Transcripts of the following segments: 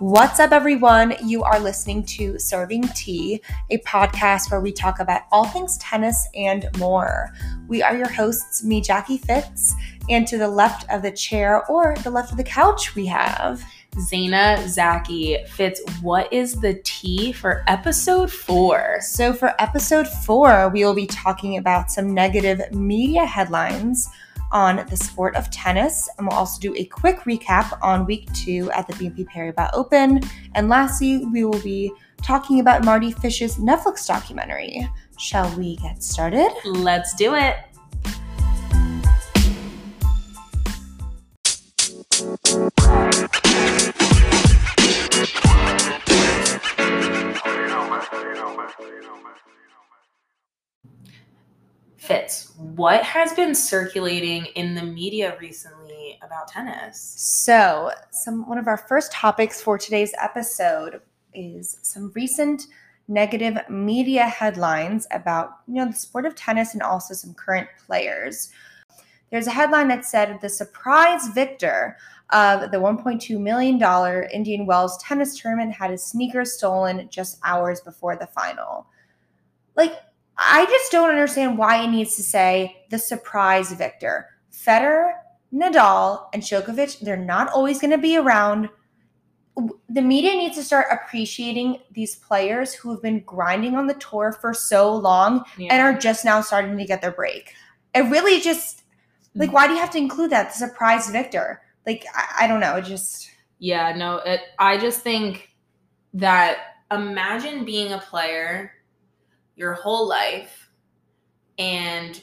What's up, everyone? You are listening to Serving T, a podcast where we talk about all things tennis and more. We are your hosts, me, Jackie Fitz, and to the left of the chair or the left of the couch, we have Zaina Zaki Fitz. What is the tea for episode four? So, for episode four, we will be talking about some negative media headlines on the sport of tennis, and we'll also do a quick recap on week two at the BNP Paribas Open. And lastly, we will be talking about Mardy Fish's Netflix documentary. Shall we get started? Let's do it. What has been circulating in the media recently about tennis? So, some one of our first topics for today's episode is some recent negative media headlines about, you know, the sport of tennis and also some current players. There's a headline that said the surprise victor of the $1.2 million Indian Wells tennis tournament had his sneakers stolen just hours before the final. Like, I just don't understand why it needs to say the surprise victor. Federer, Nadal, and Djokovic, they're not always going to be around. The media needs to start appreciating these players who have been grinding on the tour for so long Yeah. and are just now starting to get their break. It really just, like, why do you have to include that? The surprise victor. Like, I, I don't know. It just, Yeah, no, it, I just think that imagine being a player your whole life and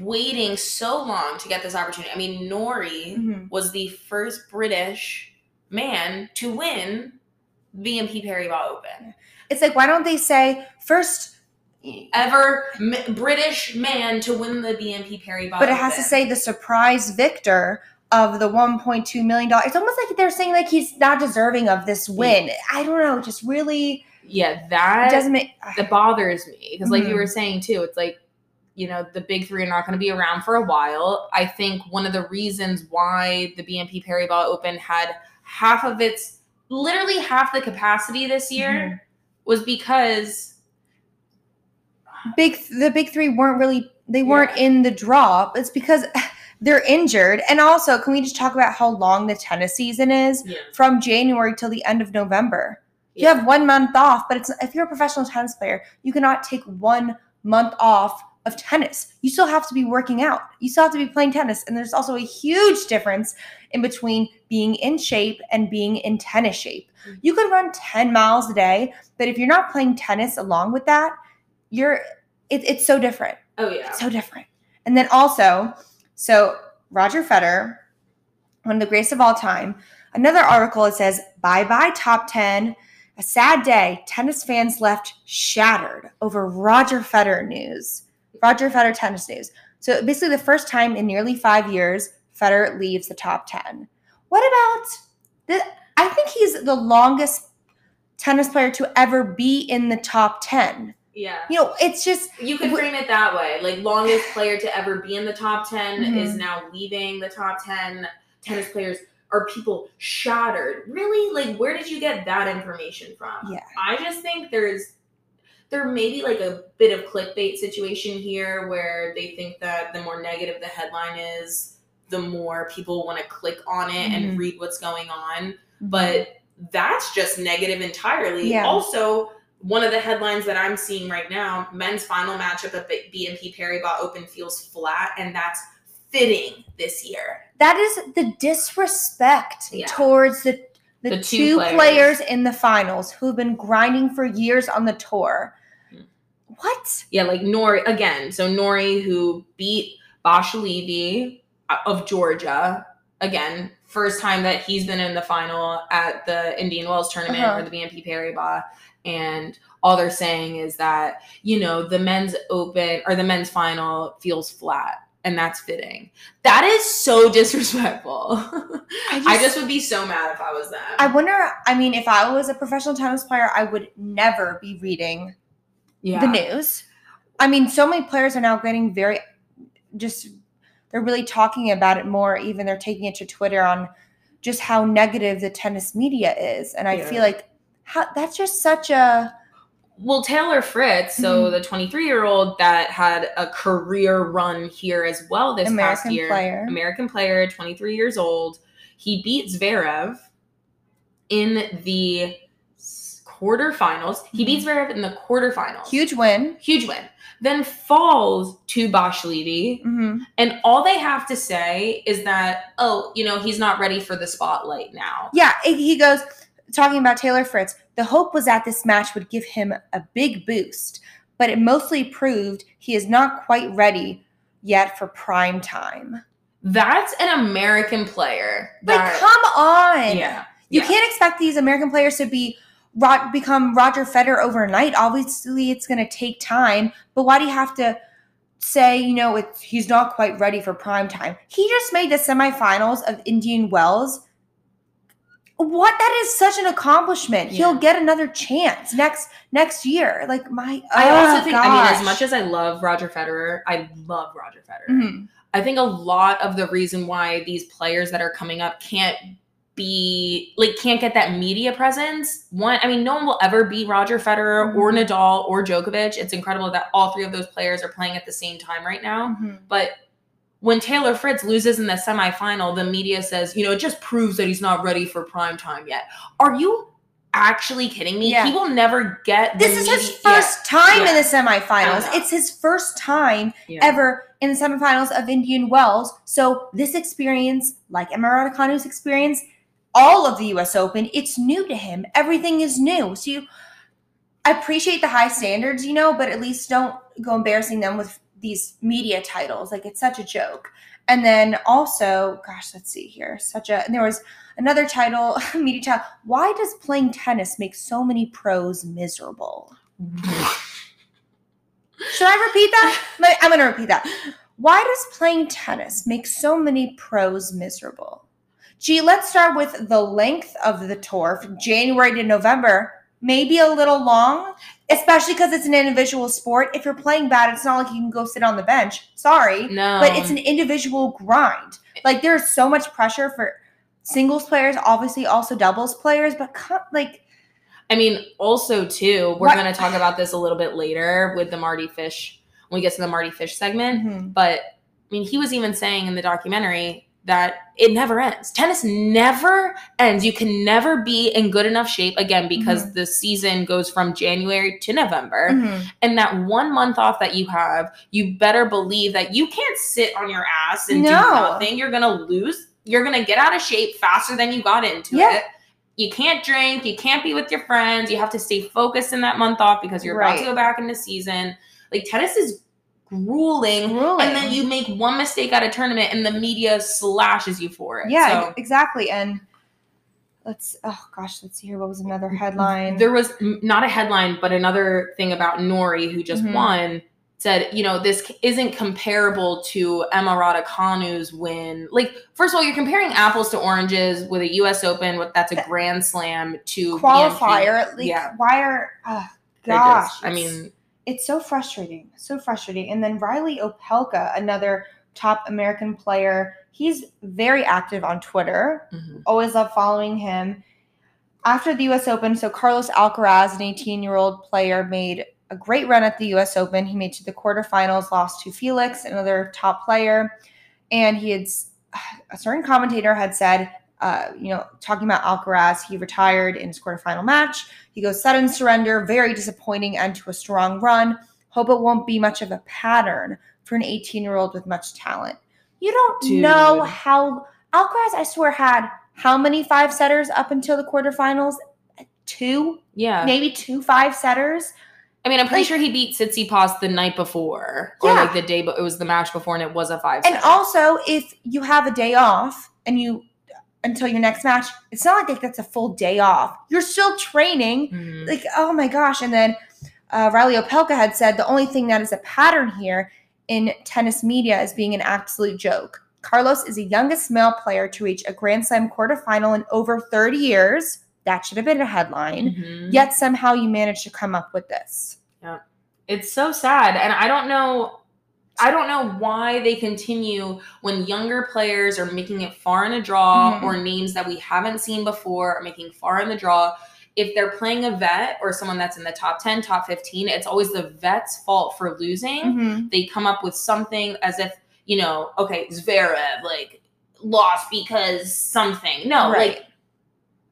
waiting so long to get this opportunity. I mean, Norrie Mhm. was the first British man to win BNP Paribas Open. it's like, why don't they say first, Ever m- British man to win the BNP Paribas but it has to say the surprise victor of the 1.2 million dollars. It's almost like they're saying like he's not deserving of this win. I don't know, just really Yeah, it that doesn't make that bothers me because like you Mhm. were saying too it's like you know the big three are not going to be around for a while i think one of the reasons why the bnp paribas open had half of its literally half the capacity this year Mhm. was because big the big 3 weren't really they weren't Yeah. in the draw. It's because they're injured. And also, can we just talk about how long the tennis season is? yeah, From January till the end of November. You have one month off, but it's if you're a professional tennis player, you cannot take one month off of tennis. You still have to be working out. You still have to be playing tennis. And there's also a huge difference in between being in shape and being in tennis shape. Mhm. You could run 10 miles a day, but if you're not playing tennis along with that, you're it, it's so different. oh yeah it's So different. And then also, so Roger Federer, one of the greatest of all time. Another article it says, "Bye bye top ten. A sad day. Tennis fans left shattered over Roger Federer news. Roger Federer tennis news. So basically, the first time in nearly five years, Federer leaves the top ten. What about the? I think he's the longest tennis player to ever be in the top ten. yeah You know, it's just you could frame it that way like longest player to ever be in the top 10 Mhm. is now leaving the top 10 tennis players are people shattered really like where did you get that information from Yeah. i just think there's there may be like a bit of clickbait situation here where they think that the more negative the headline is the more people want to click on it Mhm. and read what's going on but that's just negative entirely. Yeah. Also, one of the headlines that I'm seeing right now, men's final matchup at the BNP Paribas Open feels flat, and that's fitting this year. That is the disrespect Yeah. towards the the, The two, two players. players. in the finals who've been grinding for years on the tour. Mm. What? Yeah, like Norrie again. So Norrie, who beat Basilashvili of Georgia, again, first time that he's been in the final at the Indian Wells tournament Uh-huh. or the BNP Paribas, and all they're saying is that you know the men's open or the men's final feels flat. And that's fitting. That is so disrespectful. I I just would be so mad if I was them. I wonder. I mean, if I was a professional tennis player, I would never be reading yeah. the news. I mean, so many players are now getting very just they're really talking about it more. Even they're taking it to Twitter on just how negative the tennis media is. And I Yeah. feel like how, that's just such a Well, Taylor Fritz, so Mhm. the 23 year old that had a career run here as well this past year, player. American player, 23 years old. He beat Zverev in the quarterfinals. He beat Zverev in the quarterfinals. Mm-hmm. huge win. huge win. Then falls to Basilashvili, hmm and all they have to say is that, oh, you know, he's not ready for the spotlight now. Yeah, he goes talking about Taylor Fritz. The hope was that this match would give him a big boost, but it mostly proved he is not quite ready yet for prime time. That's an American player. Like, that- come on. yeah, You yeah. can't expect these American players to be become Roger Federer overnight. Obviously, it's going to take time. But why do you have to say, you know, it's, he's not quite ready for prime time? He just made the semifinals of Indian Wells. What that is such an accomplishment. He'll get another chance next next year. Like my, I also oh, think, I mean, as much as I love Roger Federer, I love Roger Federer. Mhm. I think a lot of the reason why these players that are coming up can't be like can't get that media presence. One, I mean, no one will ever beat Roger Federer or Mhm. Nadal or Djokovic. It's incredible that all three of those players are playing at the same time right now. Mhm. But when Taylor Fritz loses in the semifinal, the media says, you know, it just proves that he's not ready for prime time yet. Are you actually kidding me? Yeah. He will never get the This is his media- yeah. first time Yeah. in the semifinals. It's his first time Yeah. ever in the semifinals of Indian Wells. So this experience, like Emma Raducanu's experience, all of the U.S. Open, it's new to him. Everything is new. So you I appreciate the high standards, you know, but at least don't go embarrassing them with these media titles. Like it's such a joke. And then also, gosh, let's see here. Such a and there was another title, media title. Why does playing tennis make so many pros miserable? Should I repeat that? I'm going to repeat that. Why does playing tennis make so many pros miserable? Gee, let's start with the length of the tour from January to November. Maybe a little long, especially because it's an individual sport. If you're playing bad, it's not like you can go sit on the bench. Sorry. no, But it's an individual grind. Like there's so much pressure for singles players, obviously also doubles players, but like I mean, also too, we're going to talk about this a little bit later with the Mardy Fish when we get to the Mardy Fish segment. mhm. But I mean, he was even saying in the documentary that it never ends. Tennis never ends. You can never be in good enough shape again because the season goes from January to November. Mhm. And that one month off that you have, you better believe that you can't sit on your ass and do nothing. You're going to lose. You're going to get out of shape faster than you got into Yeah. it. You can't drink. You can't be with your friends. You have to stay focused in that month off because you're about to go back into season. Like tennis is grueling. Grueling. And then you make one mistake at a tournament and the media slashes you for it. Yeah, So exactly. And let's oh gosh, let's see here. What was another headline? there was not a headline, but another thing about Norrie who just Mhm. won said, you know, this isn't comparable to Emma Raducanu's win. Like, first of all, you're comparing apples to oranges with a U.S. Open, with that's a Grand Slam to qualifier. Like, Yeah. why are oh, gosh? I mean, it's so frustrating, so frustrating. And then Reilly Opelka, another top American player, he's very active on Twitter. mhm. Always love following him. After the U.S. Open, so Carlos Alcaraz, an 18-year-old player, made a great run at the U.S. Open. He made to the quarterfinals, lost to Felix, another top player, and he had a certain commentator had said, uh, you know, talking about Alcaraz, he retired in his quarterfinal match. He goes sudden surrender, very disappointing end to a strong run. Hope it won't be much of a pattern for an 18-year-old with much talent. You don't Dude. know how Alcaraz, I swear, had how many five setters up until the quarterfinals? Two, yeah. maybe two five setters. I mean, I'm pretty like- sure he beat Tsitsipas the night before, or Yeah. like the day, but it was the match before, and it was a five. And also, if you have a day off and you until your next match, it's not like that's a full day off. You're still training. Mhm. Like, oh my gosh. And then uh, Reilly Opelka had said the only thing that is a pattern here in tennis media is being an absolute joke. Carlos is the youngest male player to reach a Grand Slam quarterfinal in over 30 years. That should have been a headline. Mhm. Yet somehow you managed to come up with this. Yeah. It's so sad. And I don't know. I don't know why they continue when younger players are making it far in a draw Mhm. or names that we haven't seen before are making far in the draw. If they're playing a vet or someone that's in the top 10, top 15, it's always the vet's fault for losing. Mhm. They come up with something as if, you know, okay, Zverev, like, lost because something. No, Right. like,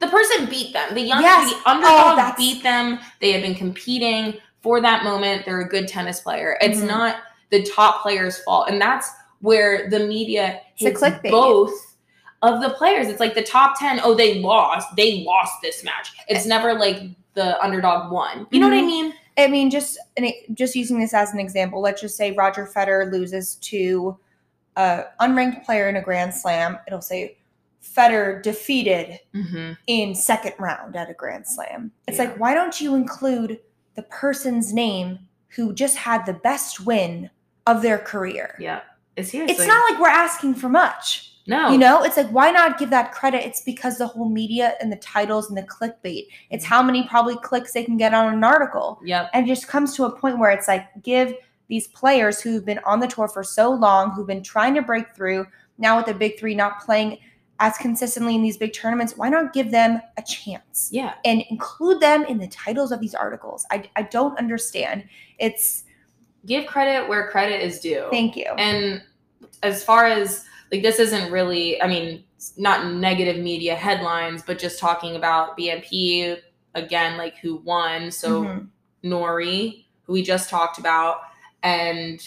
the person beat them. The young Yes. the underdog Oh, beat them. They have been competing for that moment. They're a good tennis player. It's Mhm. not the top player's fault. And that's where the media hits both of the players. It's like the top 10, oh, they lost. They lost this match. It's Eh. never like the underdog won. You know what I Mhm. mean? I mean, just just using this as an example, let's just say Roger Federer loses to a unranked player in a Grand Slam. It'll say Federer defeated Mm-hmm. in second round at a Grand Slam. It's Yeah. like, why don't you include the person's name who just had the best win of their career? Yeah. It's here. It's not like we're asking for much. no. You know, it's like, why not give that credit? It's because the whole media and the titles and the clickbait. It's mm-hmm. how many probably clicks they can get on an article. Yep. And it just comes to a point where it's like, give these players who've been on the tour for so long, who've been trying to break through, now with the big three not playing as consistently in these big tournaments, why not give them a chance Yeah. and include them in the titles of these articles? I, I don't understand. It's Give credit where credit is due. thank you. And as far as like this isn't really, I mean, not negative media headlines, but just talking about BNP again, like who won. So Mhm. Norrie, who we just talked about, and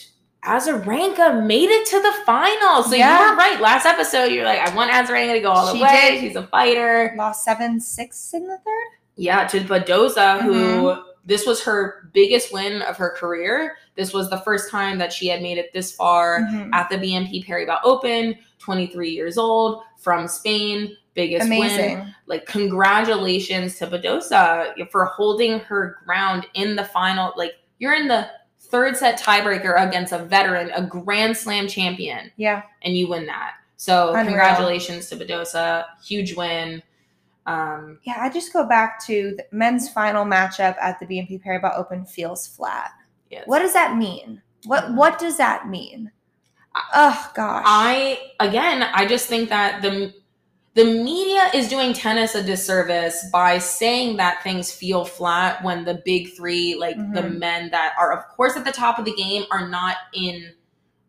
Azarenka made it to the final. So Yeah. you were right. Last episode, you're like, I want Azarenka to go all the She way. did. She's a fighter. lost seven six in the third. Yeah, to Badosa, who Mm-hmm. This was her biggest win of her career. This was the first time that she had made it this far Mhm. at the BNP Paribas Open, 23 years old, from Spain, biggest win. Like, congratulations to Badosa for holding her ground in the final. Like, you're in the third set tiebreaker against a veteran, a Grand Slam champion, Yeah. and you win that. So, Unreal. congratulations to Badosa. Huge win. Um, Yeah, I just go back to the men's final matchup at the BNP Paribas Open feels flat. yes. What does that mean? What what does that mean? Oh gosh. I again, I just think that the the media is doing tennis a disservice by saying that things feel flat when the big three, like the Mhm. men that are of course at the top of the game, are not in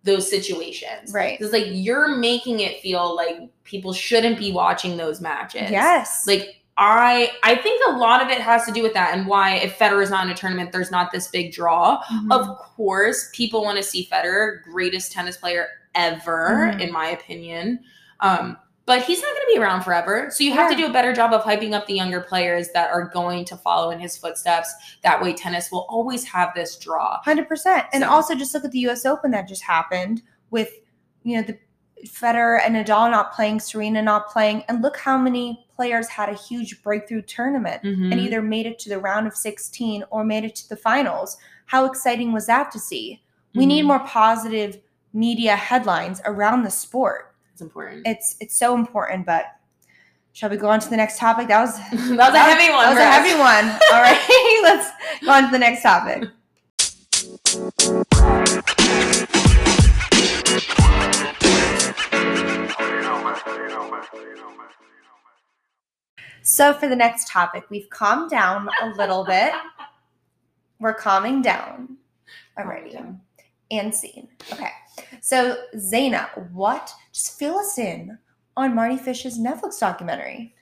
those situations. right. It's like you're making it feel like people shouldn't be watching those matches. Yes. Like I I think a lot of it has to do with that and why if Federer is not in a tournament, there's not this big draw. Mhm. Of course, people want to see Federer, greatest tennis player ever, Mhm. in my opinion. Um, but he's not going to be around forever. So you have to do a better job of hyping up the younger players that are going to follow in his footsteps. That way, tennis will always have this draw. Hundred percent. And also just look at the US Open that just happened with, you know, the Federer and Nadal not playing, Serena not playing, and look how many players had a huge breakthrough tournament Mhm. and either made it to the round of 16 or made it to the finals. How exciting was that to see? We need Mhm. more positive media headlines around the sport. It's important. It's it's so important, but shall we go on to the next topic? That was that was a heavy one. That was a heavy one. All right, let's go on to the next topic. So for the next topic, we've calmed down a little bit. We're calming down already. And seen. Okay. So Zaina, what just fill us in on Mardy Fish's Netflix documentary?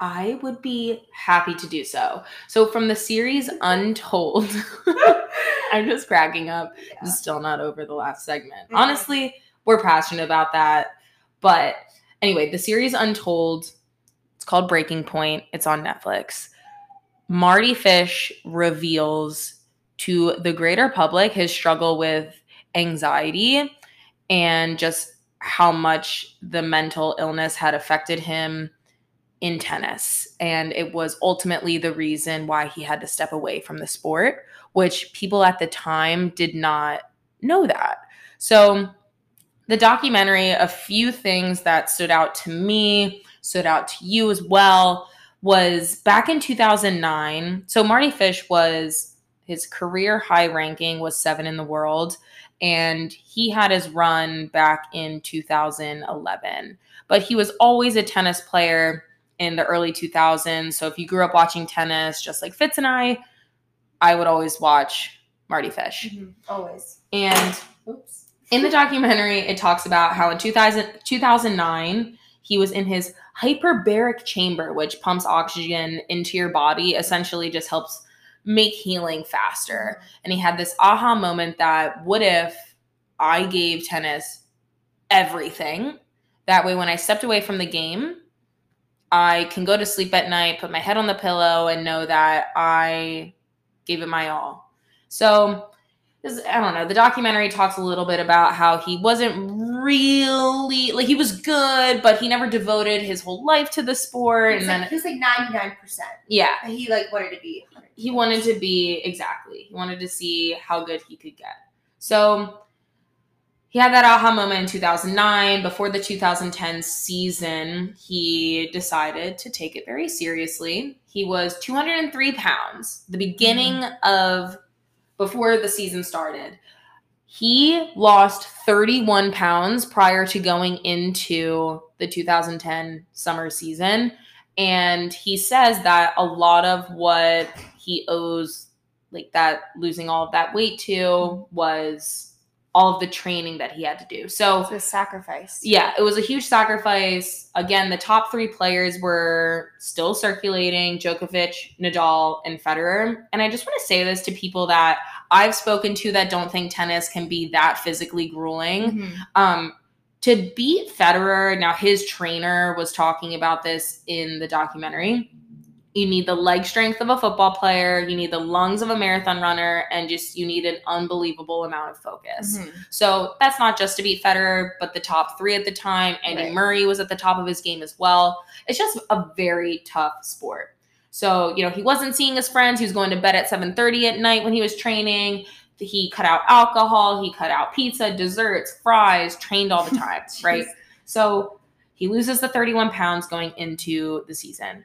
I would be happy to do so. So from the series Untold, I'm just cracking up. I'm still not over the last segment. Mhm. Honestly, we're passionate about that. But anyway, the series Untold, it's called Breaking Point. It's on Netflix. Mardy Fish reveals to the greater public his struggle with anxiety and just how much the mental illness had affected him in tennis. And it was ultimately the reason why he had to step away from the sport, which people at the time did not know that. So, the documentary, a few things that stood out to me, stood out to you as well, was back in 2009. So, Mardy Fish was his career high ranking was seven in the world. And he had his run back in 2011. But he was always a tennis player in the early 2000s. So if you grew up watching tennis, just like Fitz and I, I would always watch Mardy Fish. Mm-hmm. Always. And Oops. in the documentary, it talks about how in 2000, 2009, he was in his hyperbaric chamber, which pumps oxygen into your body, essentially just helps make healing faster. And he had this aha moment that what if I gave tennis everything? That way, when I stepped away from the game, I can go to sleep at night, put my head on the pillow, and know that I gave it my all. So, this, I don't know. The documentary talks a little bit about how he wasn't really like he was good, but he never devoted his whole life to the sport. He was, and like, then, he was like ninety nine percent. yeah, He like wanted to be. 100%. he wanted to be exactly. He wanted to see how good he could get. So he had that aha moment in 2009. Before the 2010 season, he decided to take it very seriously. He was 203 pounds, the beginning of before the season started. He lost 31 pounds prior to going into the 2010 summer season. And he says that a lot of what he owes, like that losing all of that weight to, was all of the training that he had to do. So, It's a sacrifice. yeah, it was a huge sacrifice. Again, the top three players were still circulating Djokovic, Nadal, and Federer. And I just want to say this to people that I've spoken to that don't think tennis can be that physically grueling. Mhm. Um, to beat Federer, now his trainer was talking about this in the documentary. You need the leg strength of a football player, you need the lungs of a marathon runner, and just you need an unbelievable amount of focus. Mhm. So that's not just to beat Federer, but the top three at the time. Andy Right. Murray was at the top of his game as well. It's just a very tough sport. So, you know, he wasn't seeing his friends. He was going to bed at 7:30 at night when he was training. He cut out alcohol, he cut out pizza, desserts, fries, trained all the time, right? So he loses the 31 pounds going into the season.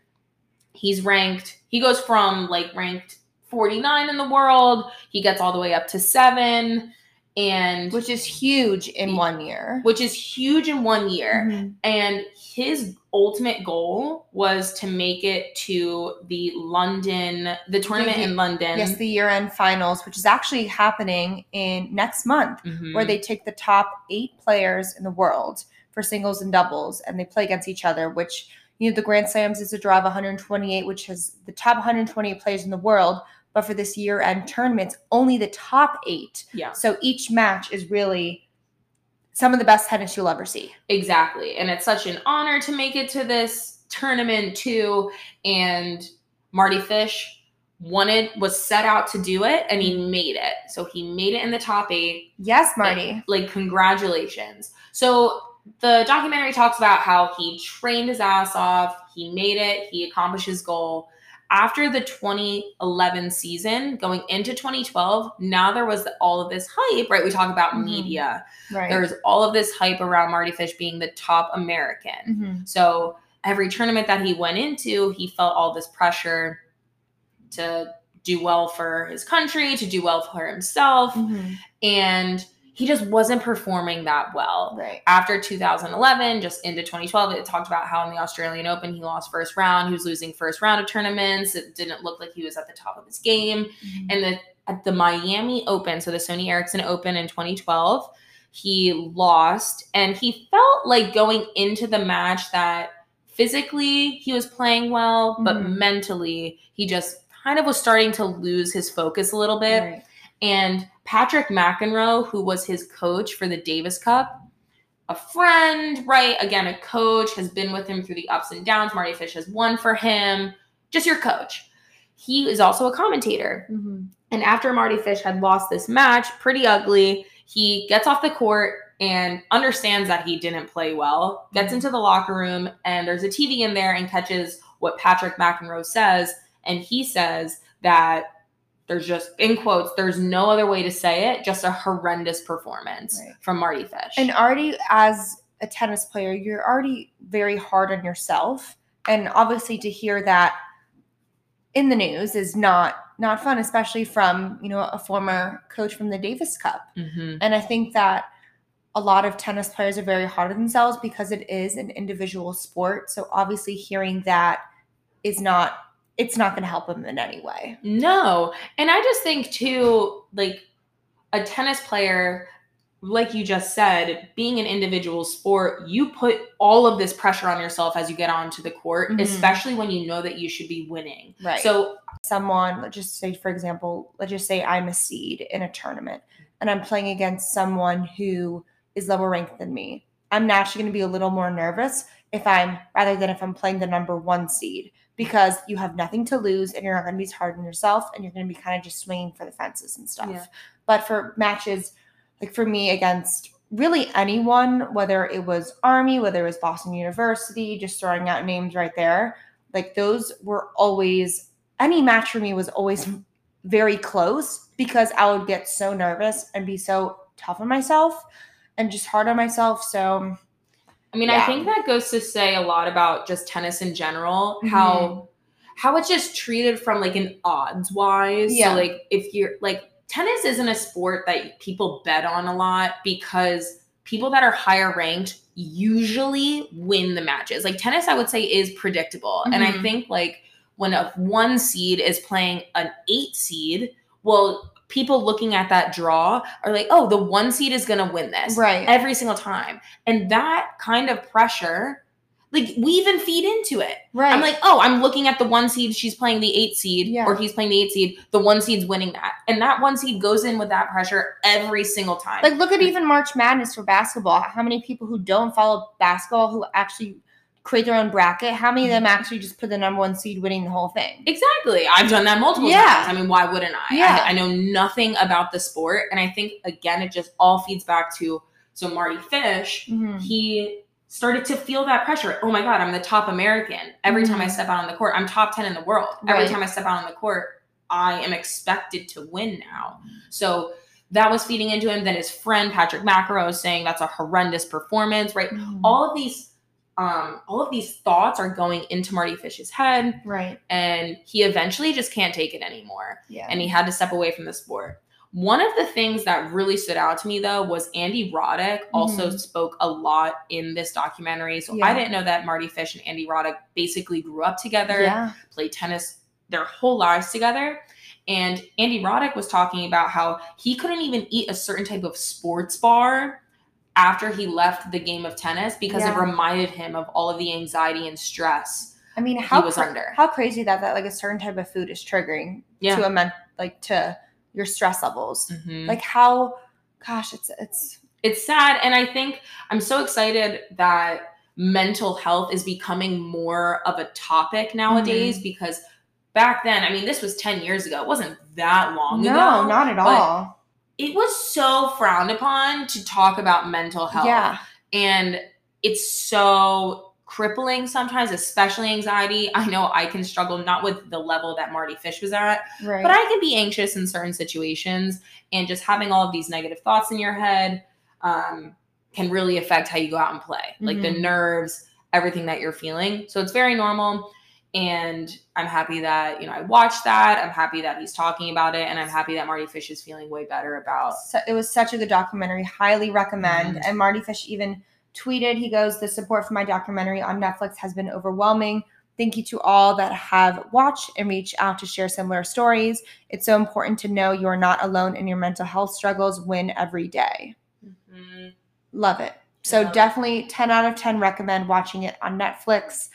He's ranked, he goes from like ranked 49 in the world, he gets all the way up to seven, and Which is huge in one year. which is huge in one year. Mhm. And his ultimate goal was to make it to the London, the tournament in London. Yes, the year end finals, which is actually happening in next month, Mhm. where they take the top eight players in the world for singles and doubles and they play against each other, which you know the Grand Slams is a draw of 128, which has the top 128 players in the world. But for this year end tournament, it's only the top eight. yeah. So each match is really some of the best tennis you'll ever see. Exactly. And it's such an honor to make it to this tournament too. And Mardy Fish wanted was set out to do it and he made it. So he made it in the top eight. Yes, Mardy. Like congratulations. So the documentary talks about how he trained his ass off, he made it, he accomplished his goal. After the 2011 season, going into 2012, now there was all of this hype, right? We talk about Mhm. media. Right. There was all of this hype around Mardy Fish being the top American. Mhm. So every tournament that he went into, he felt all this pressure to do well for his country, to do well for himself, Mhm. and he just wasn't performing that well. Right. After 2011, just into 2012, it talked about how in the Australian Open he lost first round. He was losing first round of tournaments. It didn't look like he was at the top of his game. Mhm. And the at the Miami Open, so the Sony Ericsson Open in 2012, he lost and he felt like going into the match that physically he was playing well, but Mhm. mentally he just kind of was starting to lose his focus a little bit. Right. And Patrick McEnroe, who was his coach for the Davis Cup, a friend, right? Again, a coach has been with him through the ups and downs. Mardy Fish has won for him, just your coach. He is also a commentator. Mhm. And after Mardy Fish had lost this match, pretty ugly, he gets off the court and understands that he didn't play well, gets Mhm. into the locker room, and there's a TV in there and catches what Patrick McEnroe says. And he says that there's just, in quotes, there's no other way to say it, just a horrendous performance Right. from Mardy Fish. And already as a tennis player, you're already very hard on yourself. And obviously to hear that in the news is not not fun, especially from, you know, a former coach from the Davis Cup. Mhm. And I think that a lot of tennis players are very hard on themselves because it is an individual sport. So obviously hearing that is not it's not going to help them in any way. No. And I just think too, like a tennis player, like you just said, being an individual sport, you put all of this pressure on yourself as you get onto the court, Mhm. especially when you know that you should be winning. Right. So someone, let's just say, for example, let's just say I'm a seed in a tournament and I'm playing against someone who is level ranked than me. I'm naturally going to be a little more nervous if I'm rather than if I'm playing the number one seed because you have nothing to lose and you're not going to be as hard on yourself and you're going to be kind of just swinging for the fences and stuff. Yeah. But for matches, like for me against really anyone, whether it was Army, whether it was Boston University, just throwing out names right there, like those were always any match for me was always very close because I would get so nervous and be so tough on myself and just hard on myself. So I mean, I think that goes to say a lot about just tennis in general, Mm-hmm. how how it's just treated from like an odds wise. Yeah. So like if you're like tennis isn't a sport that people bet on a lot because people that are higher ranked usually win the matches. Like tennis I would say is predictable. And I Mhm. think like when a one seed is playing an 8 seed, well people looking at that draw are like, "Oh, the one seed is going to win this." right. every single time. And that kind of pressure, like we even feed into it. right. I'm like, oh, I'm looking at the one seed, she's playing the eight seed, Yeah. or he's playing the eight seed, the one seed's winning that. And that one seed goes in with that pressure every single time. like look at even March Madness for basketball. How many people who don't follow basketball who actually create their own bracket? How many of them actually just put the number one seed winning the whole thing? Exactly. I've done that multiple Yeah. times. I mean, why wouldn't I? Yeah. I? I know nothing about the sport. And I think, again, it just all feeds back to so Mardy Fish, Mhm. he started to feel that pressure. Oh my God, I'm the top American. Every time I Mhm. step out on the court, I'm top 10 in the world. Every time I step out on the court, I am expected to win now. So that was feeding into him. Then his friend Patrick McEnroe is saying that's a horrendous performance, right? Mhm. All of these um all of these thoughts are going into Mardy Fish's head right. and he eventually just can't take it anymore Yeah. and he had to step away from the sport. One of the things that really stood out to me though was Andy Roddick also Mhm. spoke a lot in this documentary. So Yeah. I didn't know that Mardy Fish and Andy Roddick basically grew up together, yeah. played tennis their whole lives together. And Andy Roddick was talking about how he couldn't even eat a certain type of sports bar after he left the game of tennis because it reminded him of all of the anxiety and stress I mean, how was cra- under. how crazy that that like a certain type of food is triggering Yeah. to a men- like to your stress levels. Mhm. Like how, gosh, it's it's it's sad and i think i'm so excited that mental health is becoming more of a topic nowadays Mm-hmm. because back then i mean this was 10 years ago it wasn't that long no, ago No, not at all. It was so frowned upon to talk about mental health Yeah, and it's so crippling sometimes especially anxiety i know i can struggle not with the level that mardy fish was at right. but I can be anxious in certain situations, and just having all of these negative thoughts in your head um, can really affect how you go out and play, like the Mhm. nerves, everything that you're feeling. So it's very normal, and I'm happy that you know I watched that. I'm happy that he's talking about it, and I'm happy that Mardy Fish is feeling way better about. So it was such a good documentary. Highly recommend. Mhm. And Mardy Fish even tweeted, he goes, The support for my documentary on Netflix has been overwhelming. Thank you to all that have watched and reached out to share similar stories. It's so important to know you're not alone in your mental health struggles. Win every day. Mhm. Love it. So it. definitely 10 out of 10 recommend watching it on Netflix.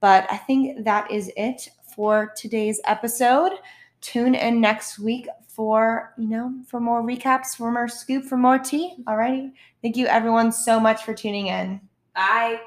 But I think that is it for today's episode. Tune in next week for, you know, for more recaps, for more scoop, for more tea. Alrighty. Thank you everyone so much for tuning in. Bye.